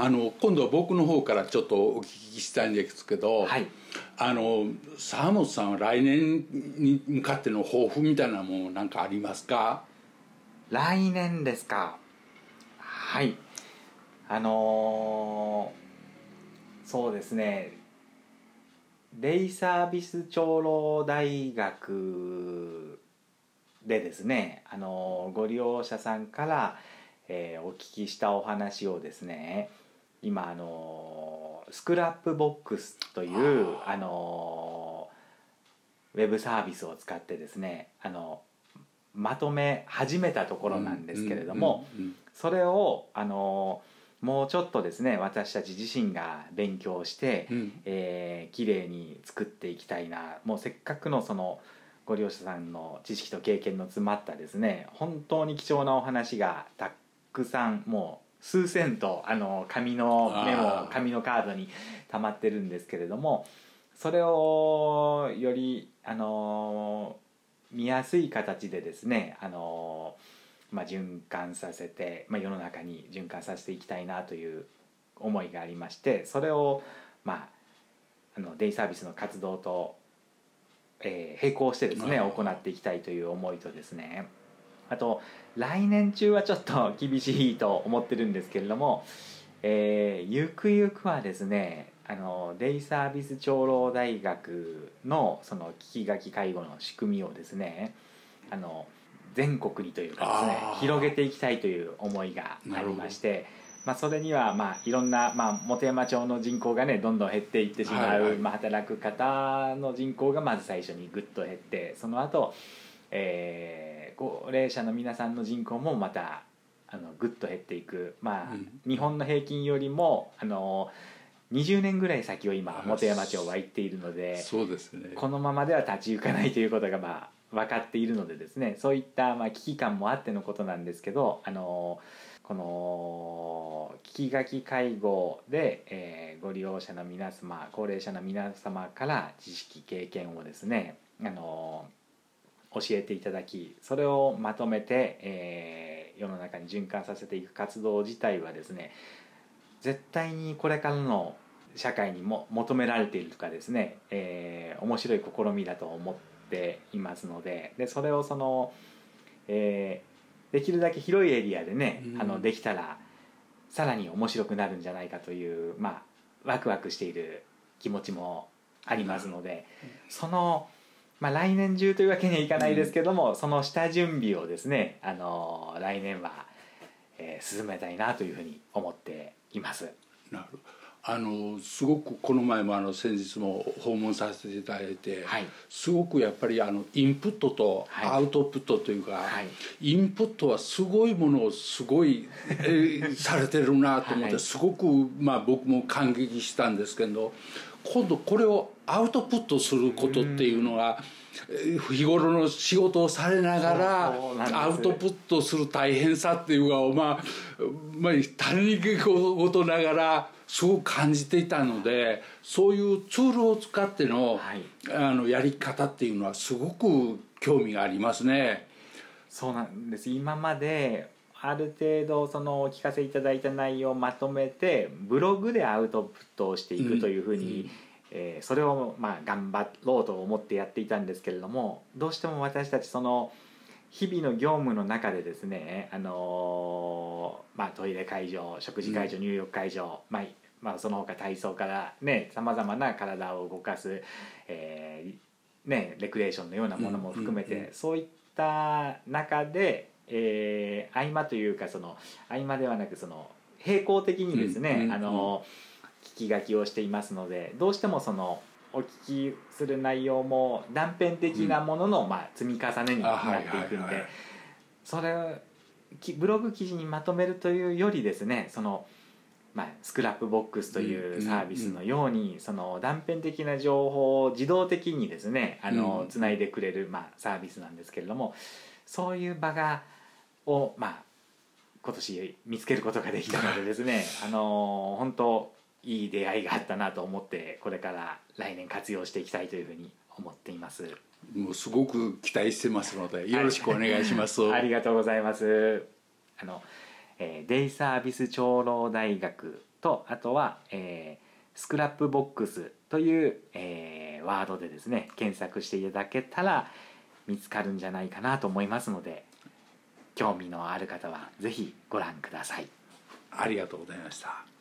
あの今度は僕の方からちょっとお聞きしたいんですけど、はい。あの沢本さんは来年に向かっての抱負みたいなものなんかありますか？来年ですか。はい。あのーそうですね。デイサービス長老大学でですね、あのーご利用者さんから、えーお聞きしたお話をですね今、あのースクラップボックスというあのーウェブサービスを使ってですねあのまとめ始めたところなんですけれども、それをあのもうちょっとですね私たち自身が勉強して、うん。えー綺麗に作っていきたいなもうせっかくのそのご利用者さんの知識と経験の詰まったですね本当に貴重なお話がたくさんもう数千とあの紙のメモ紙のカードに溜まってるんですけれどもそれをよりあの見やすい形でですねあのまあ、循環させて、まあ、世の中に循環させていきたいなという思いがありましてそれを、まあ、あのデイサービスの活動と、えー並行してですね行っていきたいという思いとですねあと来年中はちょっと厳しいと思ってるんですけれども、えーゆくゆくはですねあのデイサービス長老大学のその聞き書き介護の仕組みをですねあの全国にというかですね広げていきたいという思いがありまして、まあ、それにはまあいろんな、まあ、本山町の人口がねどんどん減っていってしまう、はいはい。まあ、働く方の人口がまず最初にぐっと減ってその後、えー高齢者の皆さんの人口もまたあのぐっと減っていく、まあうん。日本の平均よりもあの20年ぐらい先を今あ本山町は行っているので。そうですね。このままでは立ち行かないということがまあ分かっているのでですね。そういったまあ危機感もあってのことなんですけどあのこの聞き書き介護で、えーご利用者の皆様高齢者の皆様から知識経験をですねあの教えていただきそれをまとめて、えー世の中に循環させていく活動自体はですね絶対にこれからの社会にも求められているとかですね、えー面白い試みだと思っていますのででそれをその、えーできるだけ広いエリアでね、うん。あのできたらさらに面白くなるんじゃないかというまあワクワクしている気持ちもありますので、その、まあ、来年中というわけにはいかないですけども、その下準備をですね、あの来年は、えー進めたいなというふうに思っています。なるあのすごくこの前もあの先日も訪問させていただいて、はい。すごくやっぱりあのインプットとはい。アウトプットというか、はい。インプットはすごいものをすごい、えー されてるなと思って、はい。すごく、まあ、僕も感激したんですけど今度これをアウトプットすることっていうのが。えー日頃の仕事をされながらアウトプットする大変さっていうのがまあ、まあ、他人事ながらすごく感じていたのでそういうツールを使っての,、はい。あのやり方っていうのはすごく興味がありますね。そうなんです。今まである程度そのお聞かせいただいた内容をまとめてブログでアウトプットをしていくというふうに、うんえーそれをまあ頑張ろうと思ってやっていたんですけれどもどうしても私たちその日々の業務の中でですね、あのーまあ、トイレ会場食事会場、入浴会場、まあまあ、その他体操からねさまざまな体を動かす、えーね、レクリエーションのようなものも含めて、そういった中で、えー合間というかその合間ではなくその並行的にですね、あの聞き書きをしていますのでどうしてもそのお聞きする内容も断片的なものの、まあ、積み重ねになっていくんでそれをきブログ記事にまとめるというよりですねその、まあ、スクラップボックスというサービスのように、その断片的な情報を自動的にですねあの、うんつないでくれる、まあ、サービスなんですけれどもそういう場がを、まあ、今年見つけることができたのでですね あの本当いい出会いがあったなと思ってこれから来年活用していきたいというふうに思っています。もうすごく期待してますのでよろしくお願いします。ありがとうございます。あの、えデイサービス長老大学とあとは、えスクラップボックスという、えワードでですね検索していただけたら見つかるんじゃないかなと思いますので興味のある方は是非ご覧ください。ありがとうございました